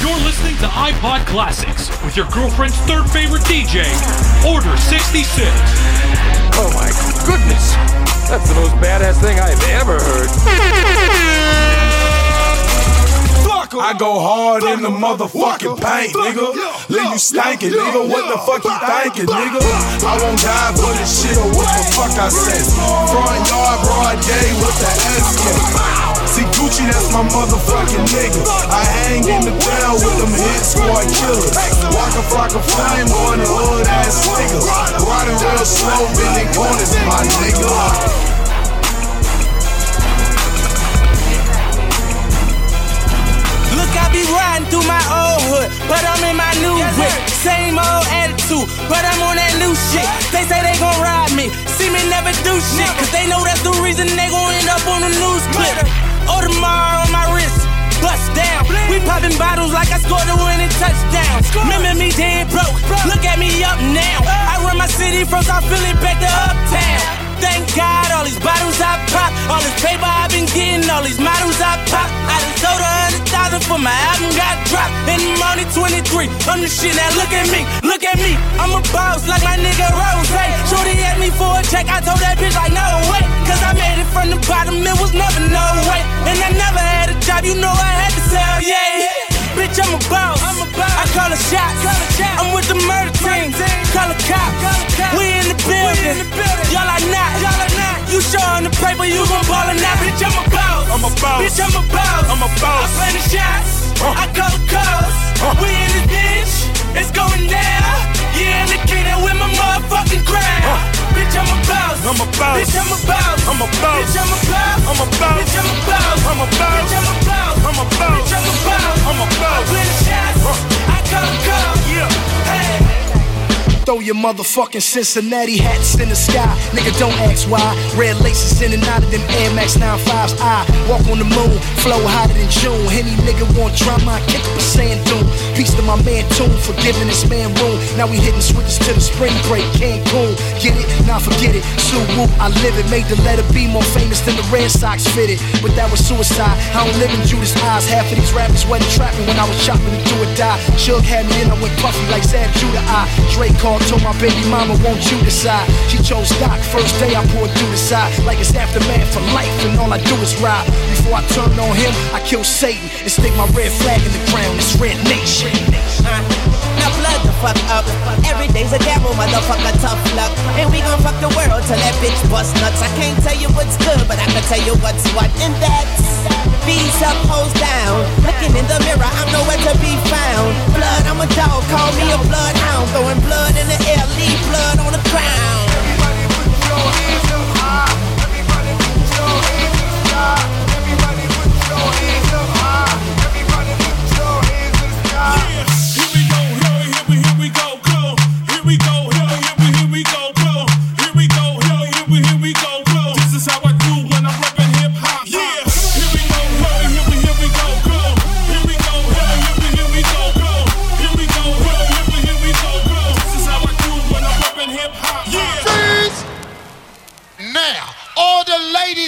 You're listening to iPod Classics with your girlfriend's third favorite DJ, Order 66. Oh my goodness! That's the most badass thing I've ever heard. I go hard in the motherfucking paint, nigga. Leave you stankin', nigga. What the fuck you thinking, nigga? I won't die for this shit or what the fuck I said. Front yard, broad day with the SK. See Gucci, that's my motherfucking nigga. I hang in the town with them hit squad killers. Waka Flocka Flame on the hood ass nigga. Riding real slow, bending corners, my nigga. Riding through my old hood, but I'm in my new whip. Same old attitude, but I'm on that new shit. They say they gon' ride me, see me never do shit, cause they know that's the reason they gon' end up on the news clip. Oh, Audemars on my wrist, bust down. We popping bottles like I scored a winning touchdown. Remember me dead broke, look at me up now. I run my city from South Philly back to Uptown. Thank God, all these bottles I pop, all this paper I've been getting, all these models I pop. I done sold a hundred thousand for my album got dropped. In the morning 23, I'm the shit now. Look at me, look at me. I'm a boss like my nigga Ross. Shorty asked me for a check, I told that bitch like no way. Cause I made it from the bottom, it was never no way. And I never had a job, you know I had to sell, yeah. Bitch, I'm a boss. I'm a boss. I call a shot. Call a shot. I'm with the murder team. Call a cop. We in the building. Y'all are not. Y'all are not. You showing the paper, you gon' ball or not. Bitch, I'm a boss. I'm a boss. Bitch, I'm a boss. I'm a boss. I play the shots. Uh. I call the calls. Uh. We in this I'm a boss. Bitch, I'm a boss. I'm a boss. Bitch, I'm a boss. I'm a boss. Bitch, I'm a boss. I'm a boss. Bitch, I'm a boss. I'm a boss. Bitch, I'm a boss. I'm a boss. I play the shots. I call the calls. Yeah. Hey. Throw your motherfucking Cincinnati hats in the sky. Nigga, don't ask why. Red laces in and out of them Air Max 95s. I walk on the moon, flow hotter than June. Any nigga want drama, I kick up a sand dune. Peace to my man Tune for giving this man room. Now we hitting switches to the spring break, Cancun. Get it? Now forget it. Sue Woo, I live it. Made the letter B more famous than the Red Sox fitted. But that was suicide. I don't live in Judas' eyes. Half of these rappers wasn't trapping when I was chopping to do or die. Suge had me in, I went puffy like Sam Judah. I Drake called, told my baby mama, won't you decide? She chose Doc, first day I poured through the side. Like it's aftermath for life, and all I do is ride. Before I turn on him, I kill Satan and stick my red flag in the ground. It's Red Nation. Now blood the fuck up. Every day's a gamble, motherfucker, tough luck. And we gon' fuck the world till that bitch bust nuts. I can't tell you what's good, but I can tell you what's what. And that's B's up, hoes down. Looking in the mirror, I'm nowhere to be found. Blood, I'm a dog, call me a bloodhound. Throwing blood in the air, leave blood on the ground. Everybody put your hands up high. Everybody put your hands the sky. Everybody put your hands up high. Everybody put your hands in the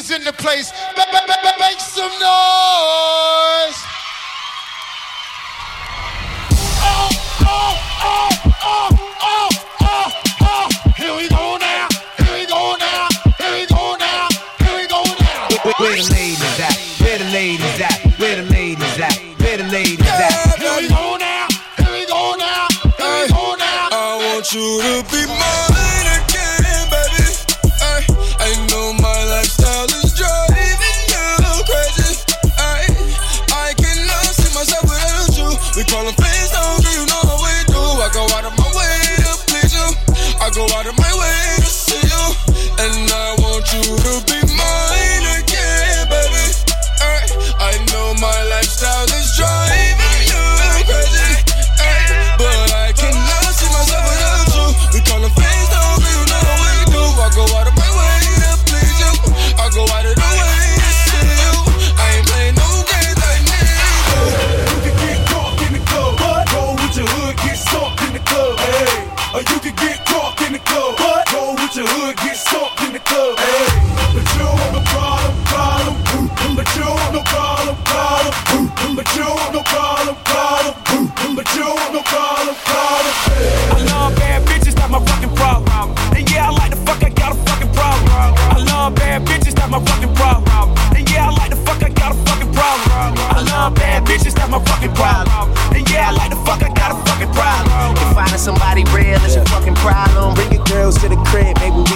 the ladies in the place, ma- ma- ma- ma- make some noise! Oh, oh, oh, oh, oh, oh, oh! Here we go now! Here we go now! Here we go now! Here we go now! Where, where the ladies at? Where the ladies at? Where the ladies at? Where the ladies at? Here we go now! Here we go now! Here we go now! I want you to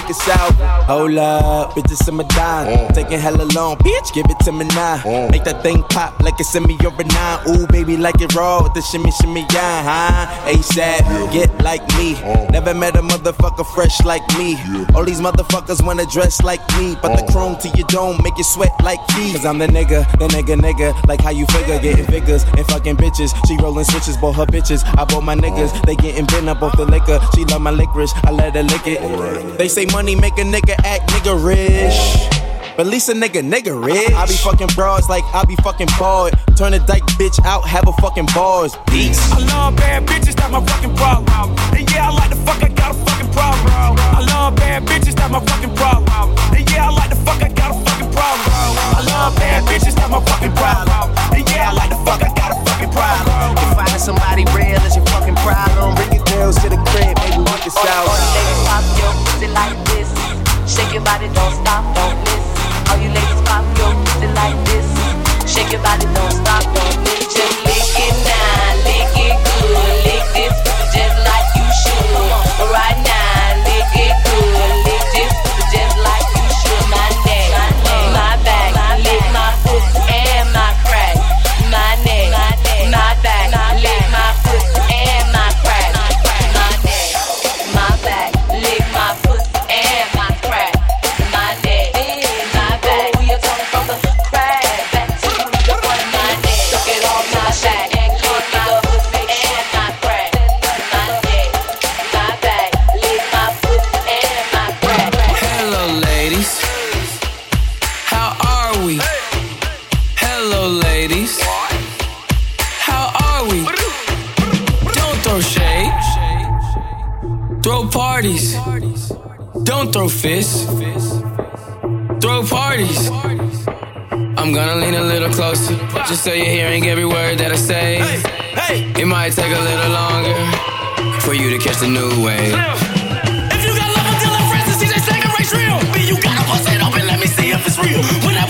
we can solve. Hold up, bitches in my dime. Mm. Taking hella long, bitch, give it to me now. Mm. Make that thing pop like it's in me over nine. Ooh, baby, like it raw with the shimmy, shimmy, yeah, huh? ASAP, get like me. Mm. Never met a motherfucker fresh like me. All these motherfuckers wanna dress like me, but the chrome to your dome make you sweat like me. Cause I'm the nigga, the nigga, nigga. Like how you figure, getting figures and fucking bitches. She rolling switches, bought her bitches. I bought my niggas, they getting bent up off the liquor. She love my licorice, I let her lick it. They say money make a nigga act nigga rich. But at least a nigga, nigga rich. I be fucking broads like I be fucking bored. Turn a dyke bitch out, have a fucking bars. Peace. I love bad bitches, that's my fucking problem. And yeah, I like the fuck, I got a fucking problem. I love bad bitches, that's my fucking problem. And yeah, I like the fuck, I got a fucking problem. I love bad bitches, that's my fucking problem. And yeah, I like the fuck, I got a fucking problem. If finding somebody real is your fucking problem, bring your girls to the crib, maybe we can All solve. you ladies pop your pussy like this. Shake your body, don't stop, don't miss. All you ladies pop your pussy like this. Shake your body, don't stop, don't miss. Just lick it now, lick it good. Lick this just like you should. Right Don't throw fists. Throw parties. I'm gonna lean a little closer, just so you're hearing every word that I say. It might take a little longer for you to catch the new wave. If you got love I'm friends, see that second race real. Me, you gotta bust it open, let me see if it's real. When that whistle blow, I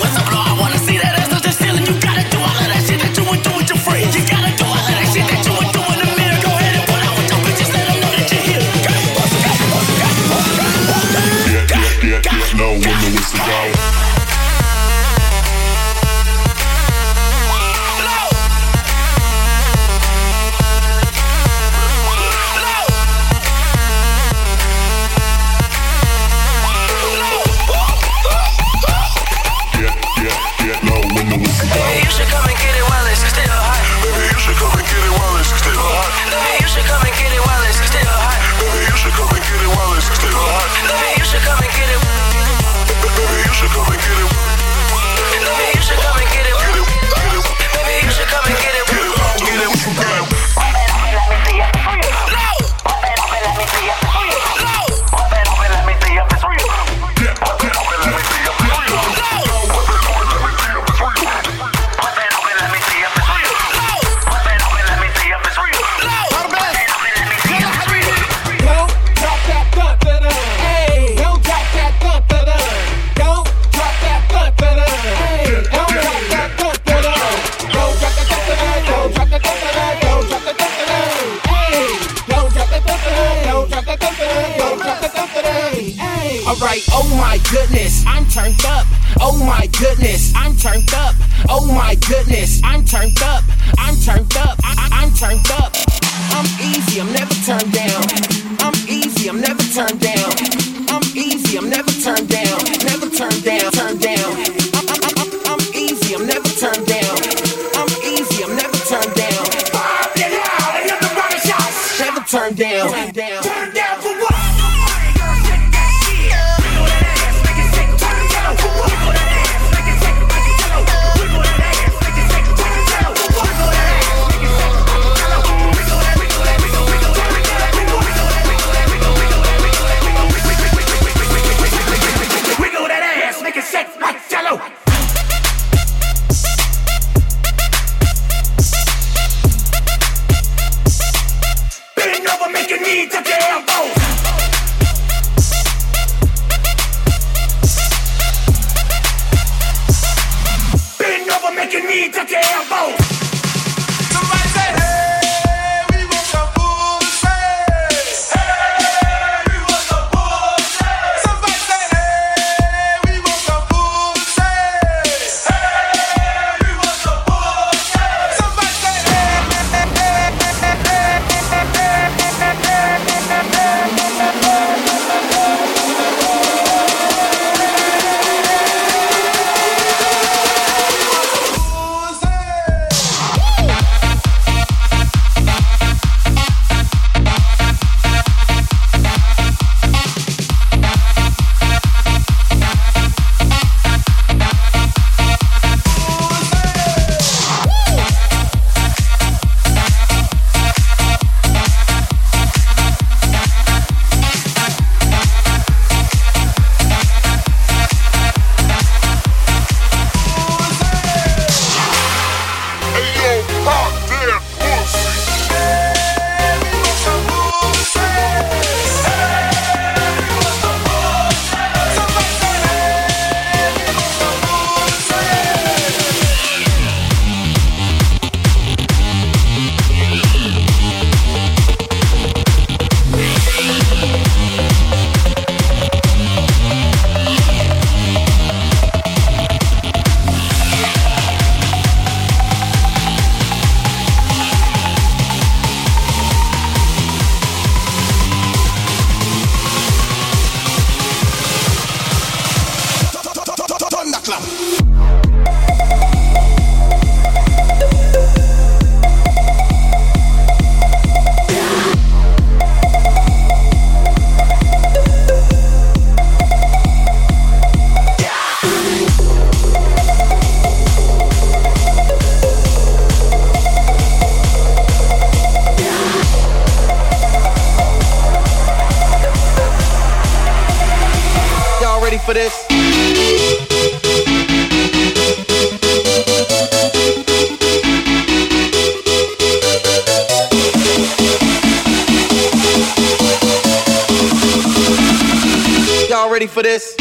ready for this?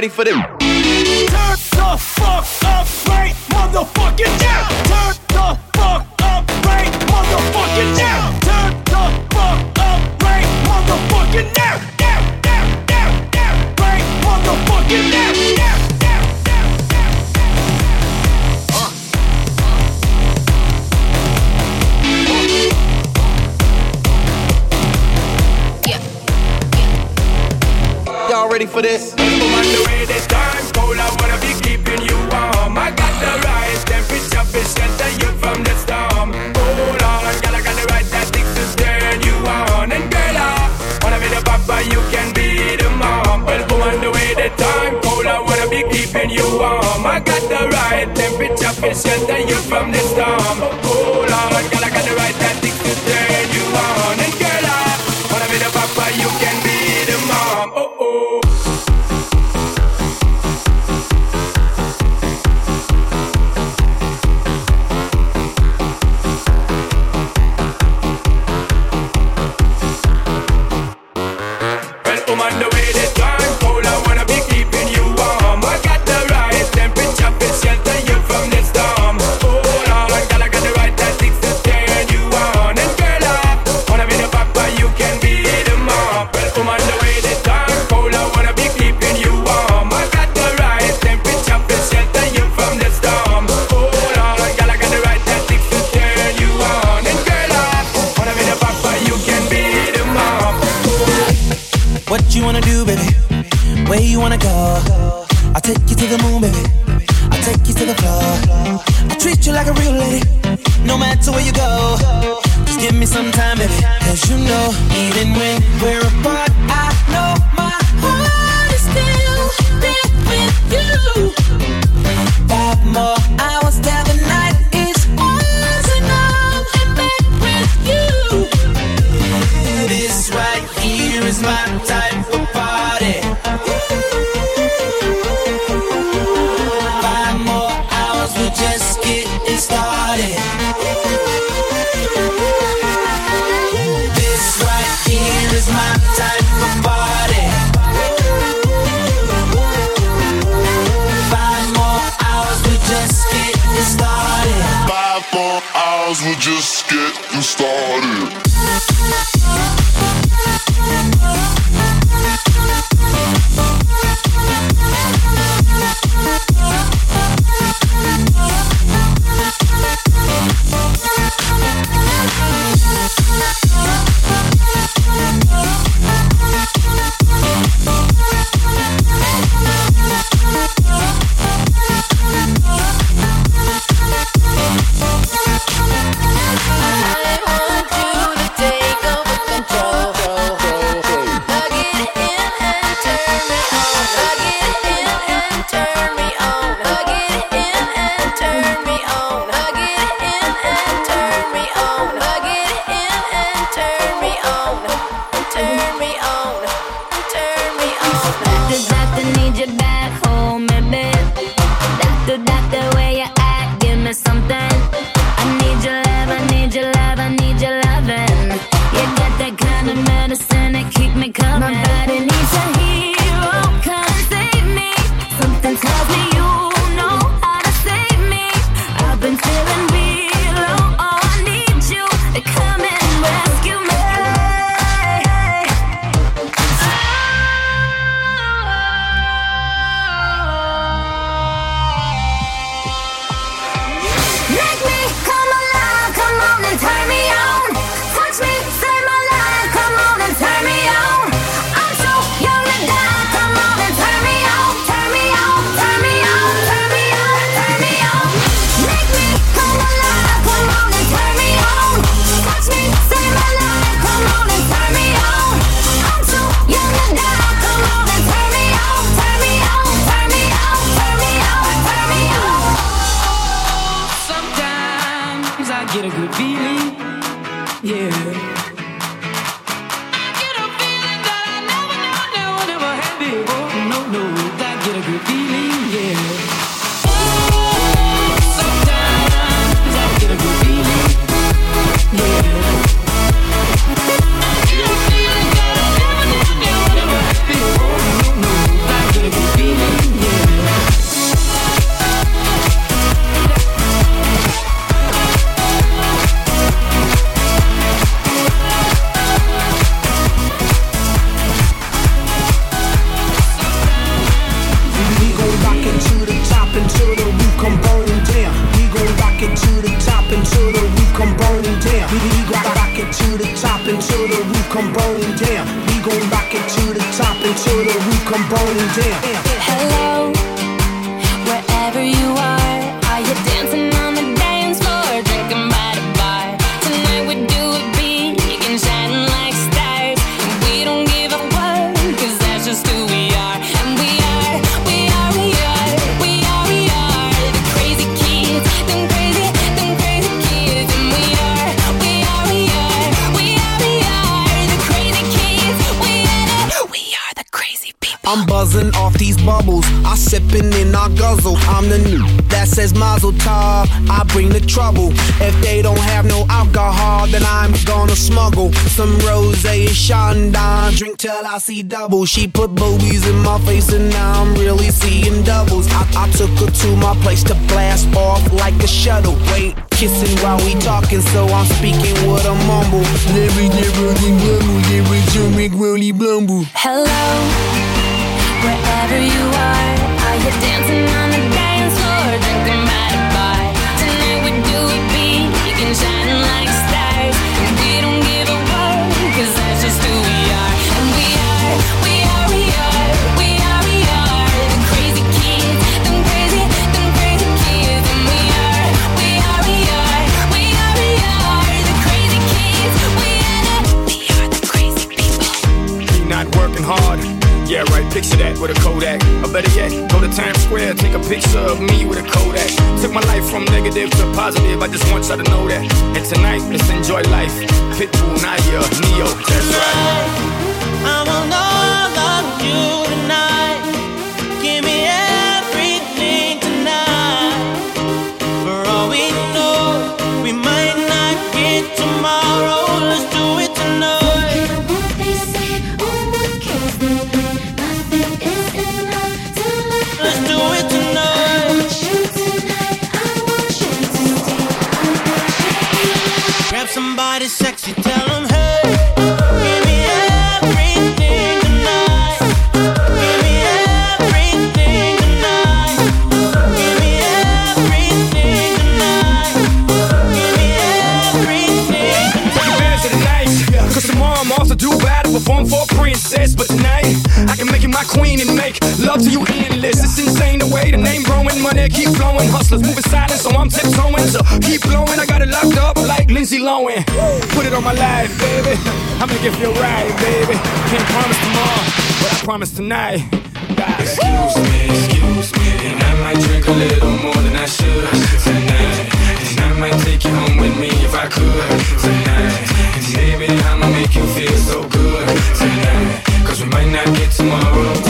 ready for them. on the way they talk. about this one shot, a tonight. Cause baby, I'ma make you feel so good tonight. Cause we might not get tomorrow.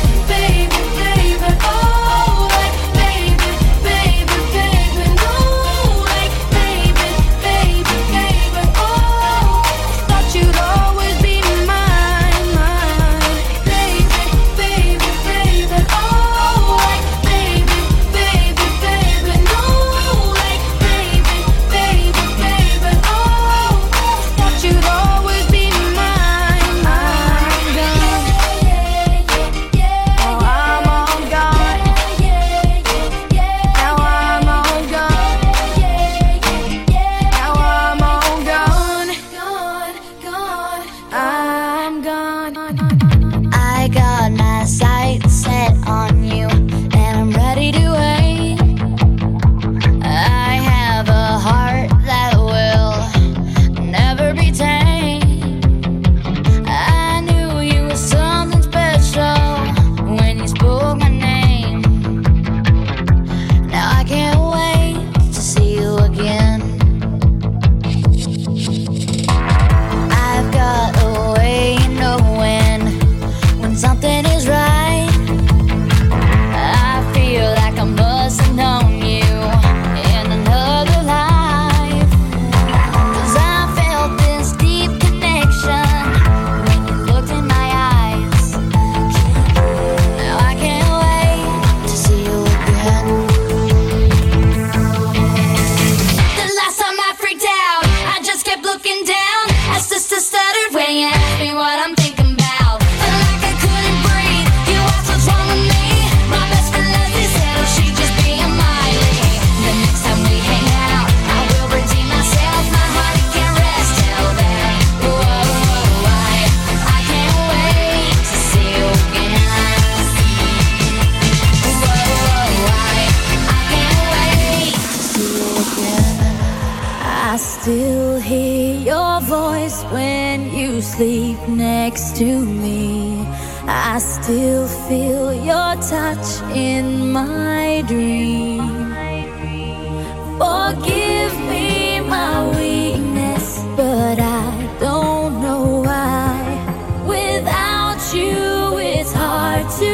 I got my sights set on you.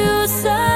you say.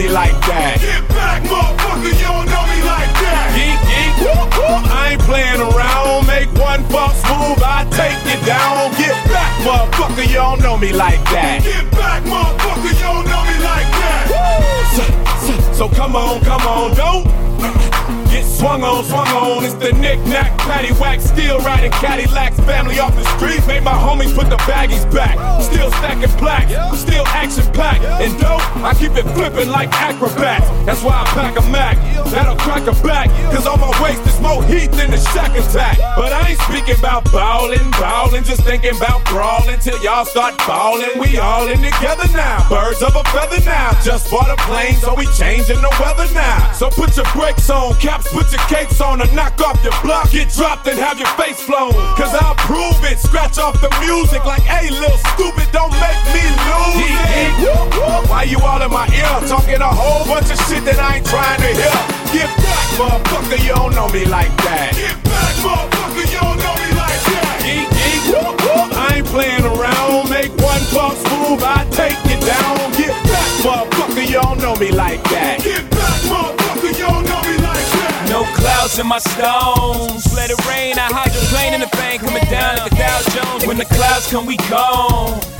me like that. Get back, motherfucker, you don't know me like that. Geek, geek, whoop, whoop. I ain't playing around. Make one false move, I take you down. Get back, motherfucker, you don't know me like that. Get back, motherfucker, you don't know me like that. So, so, so come on, come on, don't get swung on, swung on. It's the knick-knack, paddywhack, still riding Cadillacs. Family off the streets, made my homies put the baggies back. Still stacking black. still action packed. And dope, I keep it flipping like acrobats. That's why I pack a Mac that'll crack a back, cause on my waist is more heat than a shack attack. But I ain't speaking about ballin', ballin', just thinking about brawling till y'all start ballin'. We all in together now, birds of a feather now. Just bought a plane, so we changing the weather now. So put your brakes on, caps, put your capes on, and knock off your block. Get dropped and have your face flown. Cause I'll prove it, scratch off the music like, hey, little stupid, don't make me lose it. Why you all in my ear, talking a whole bunch of shit that I ain't trying to hear? Get back, motherfucker, you don't know me like that. Get back, motherfucker, you don't know me like that. Geek, geek, whoop, whoop. I ain't playing around. Make one false move, I take you down. Get back, motherfucker, you don't know me like that. Get back, motherfucker, you don't know me like that. No clouds in my stones. Let it rain, I hydroplane in the bank, coming down like a Dow Jones. When the clouds come, we gone.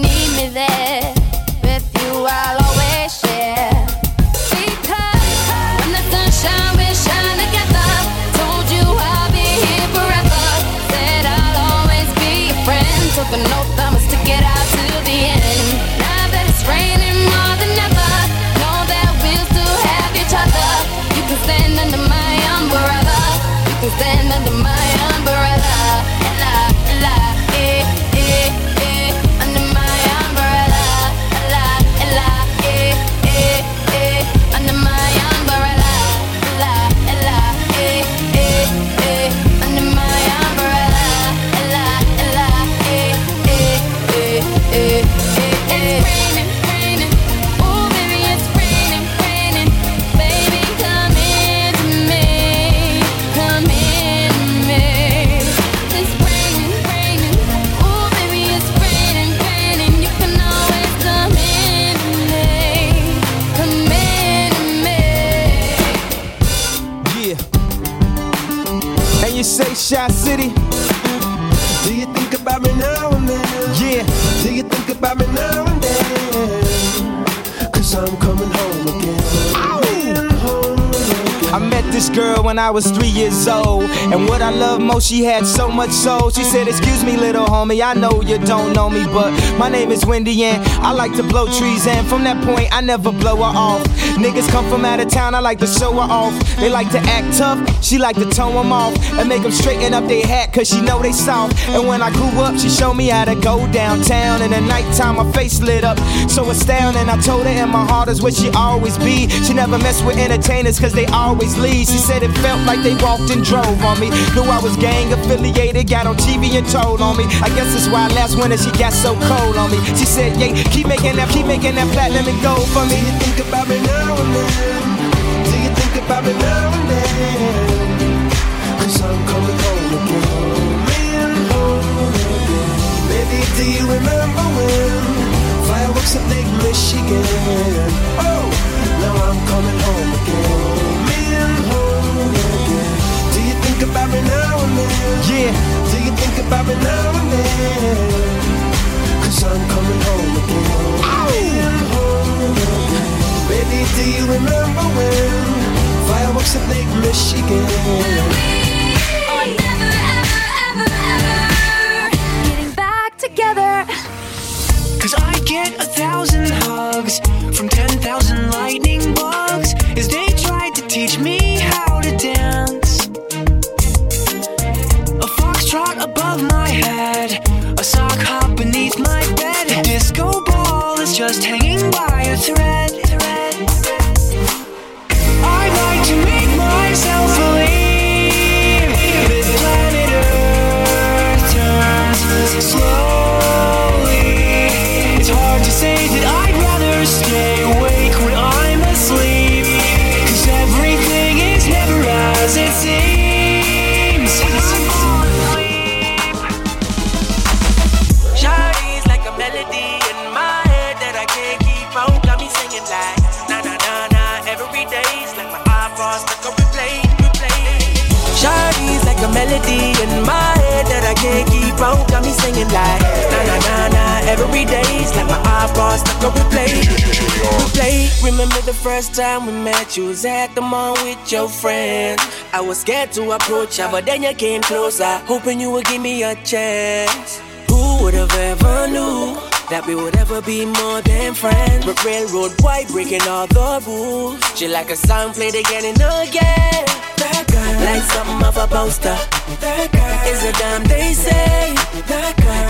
With you, I'll always share. Because when the sun shine, we shine together. Told you I'll be here forever. Said I'll always be your friend. Took an oath, I'ma stick it out to the end. Now that it's raining more than ever, know that we'll still have each other. You can stand under my umbrella. You can stand girl when I was three years old. And what I love most, she had so much soul. She said, Excuse me, little homie, I know you don't know me, but my name is Windy and I like to blow trees. And from that point, I never blow her off. Niggas come from out of town, I like to show her off. They like to act tough, she like to tone them off. And make them straighten up their hat, cause she know they soft. And when I grew up, she showed me how to go downtown. In the nighttime, my face lit up. So astounding, I told her, and my heart is where she always be. She never mess with entertainers, cause they always leave. She said it felt like they walked and drove on me. Knew I was gang affiliated, got on TV and told on me. I guess that's why last winter she got so cold on me. She said, yeah, keep making that, keep making that platinum and gold for me. You think about me now and then? Do you think about me now and then? Cause I'm coming home again. Man, home again. Baby, do you remember when fireworks at Lake Michigan? Oh, now I'm coming home again. Man, home again. Do you think about me now and then? Yeah. Do you think about me now and then? Cause I'm coming home again. Man, home again. Baby, do you remember when fireworks at Lake Michigan? Oh, never, ever, ever, ever getting back together. Cause I get a thousand hugs Time we met, you was at the mall with your friends. I was scared to approach ya, but then you came closer, hoping you would give me a chance. Who would have ever knew that we would ever be more than friends? But railroad boy breaking all the rules. She like a song played again and again like something of a poster. That girl is a damn they say.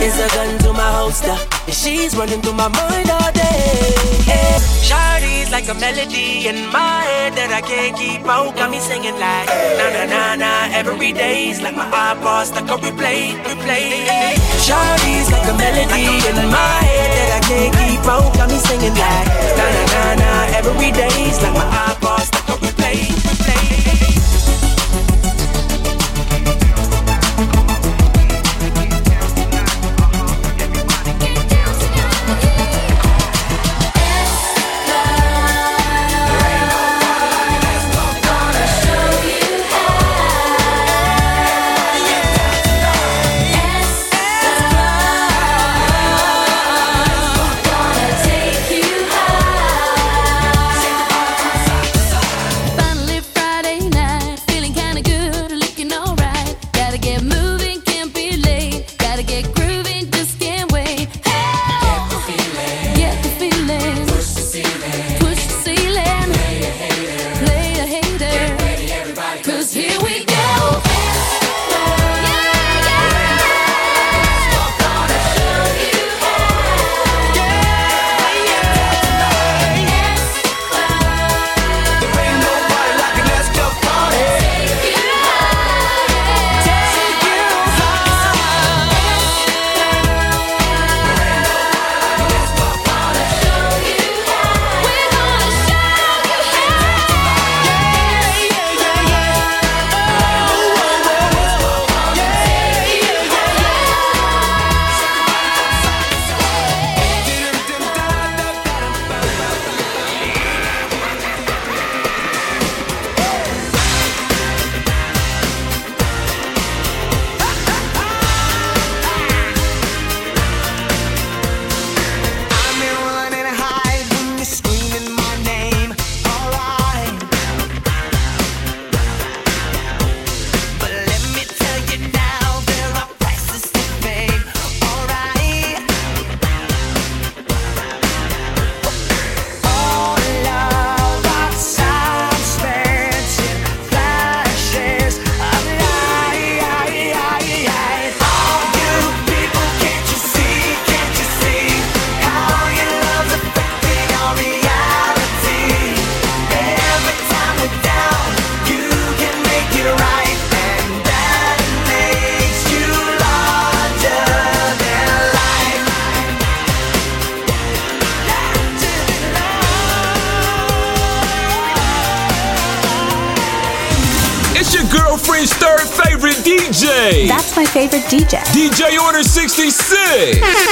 is a gun to my holster. She's running through my mind all day. Eh. Hey. Shardy's like a melody in my head that I can't keep out. Got me singing like na na na na every day's like my iPod stuck on replay, replay. Shardy's like a melody in my head that I can't keep out. Got me singing like na na na na every day's like my iPod. DJ. DJ Order 66.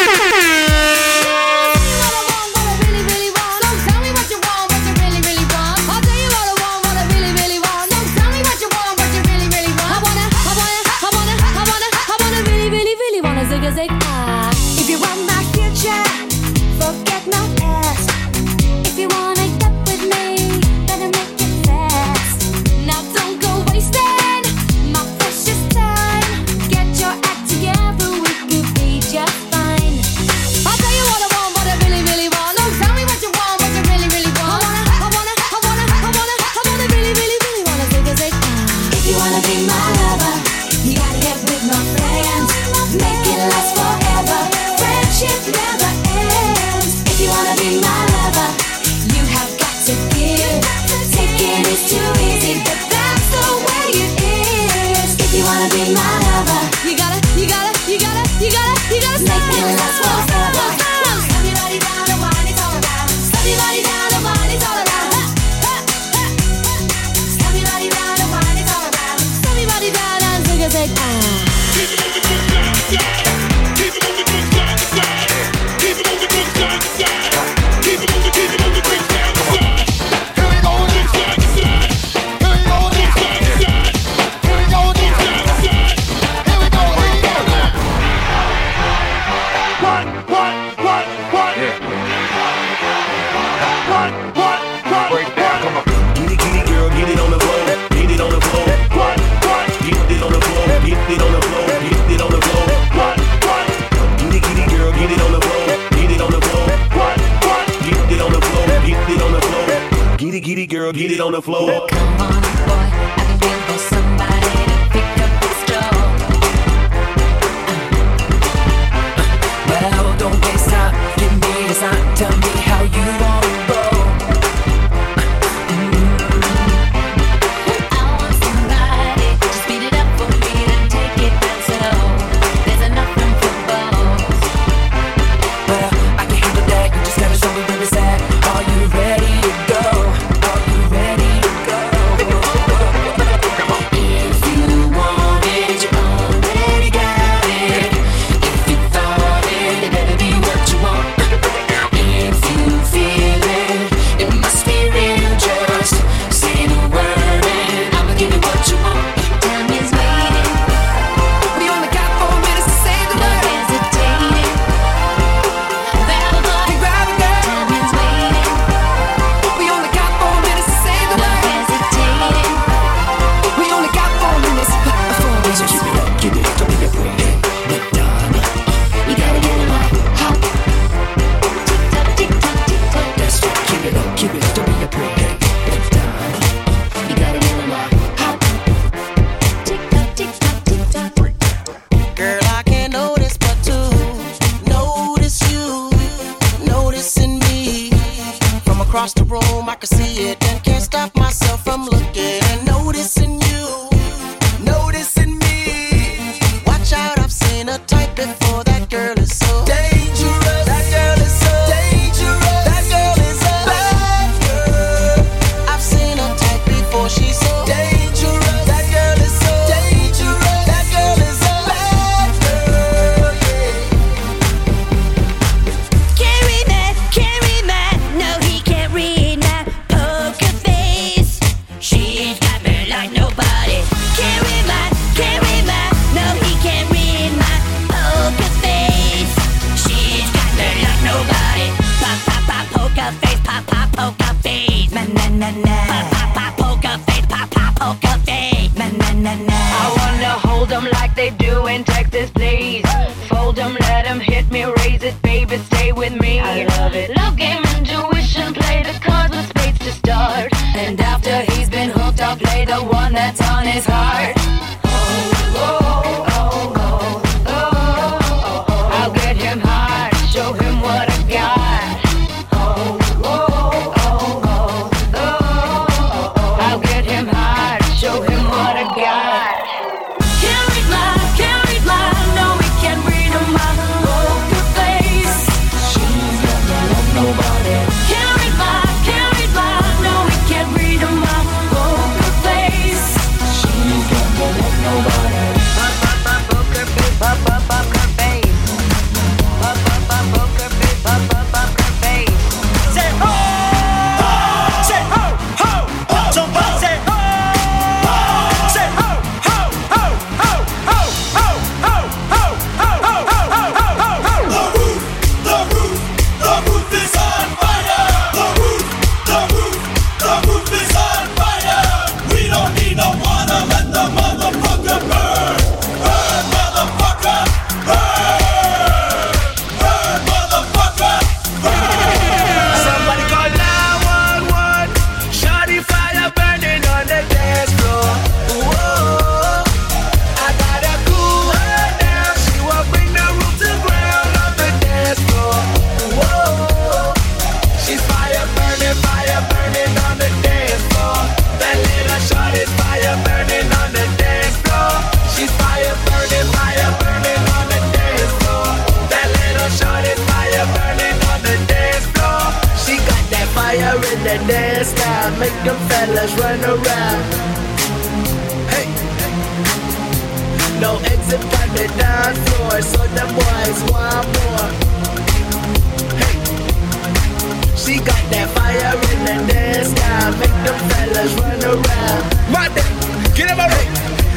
fellas run around. My day, get in my already.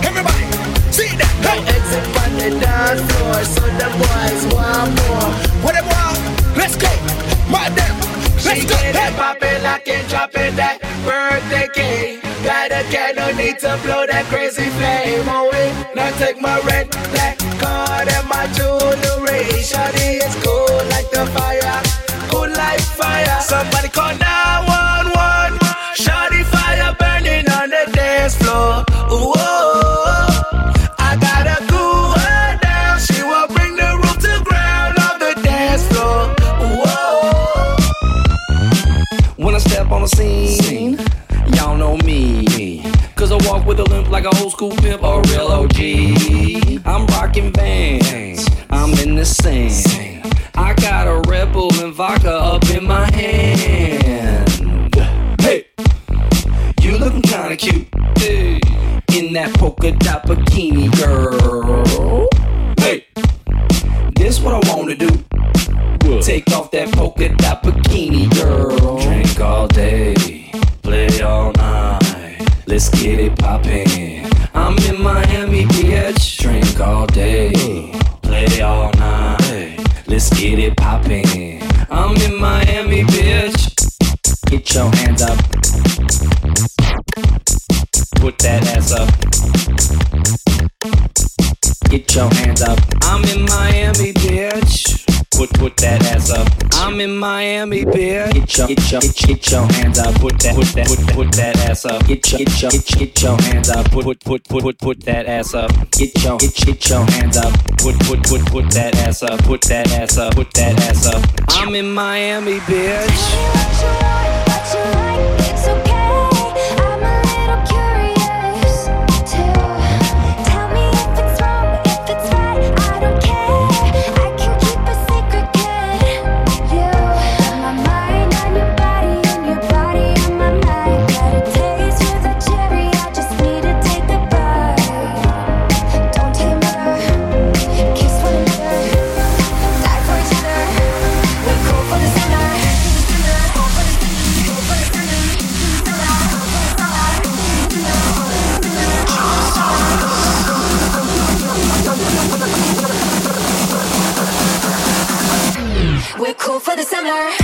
Everybody, see that. Hey. No exit on the dance floor, so the boys want more. What it want? Let's go. My damn, let's she go. Get hey. it poppin', lock it, drop it, that birthday cake. Got a candle, need to blow that crazy flame away. Now take my red flag. school whip or real OG. I'm rocking bands, I'm in the sand. Miami, bitch. Get your, get your, get your hands up, put that, put that, put, put that ass up. Get your, get your, get your hands up, put, put, put, put, put, put that ass up. Get your, get, get your hands up, put, put, put, put that ass up, put that ass up, put that ass up. I'm in Miami, bitch. Tell me what you want, what you like, so for the summer.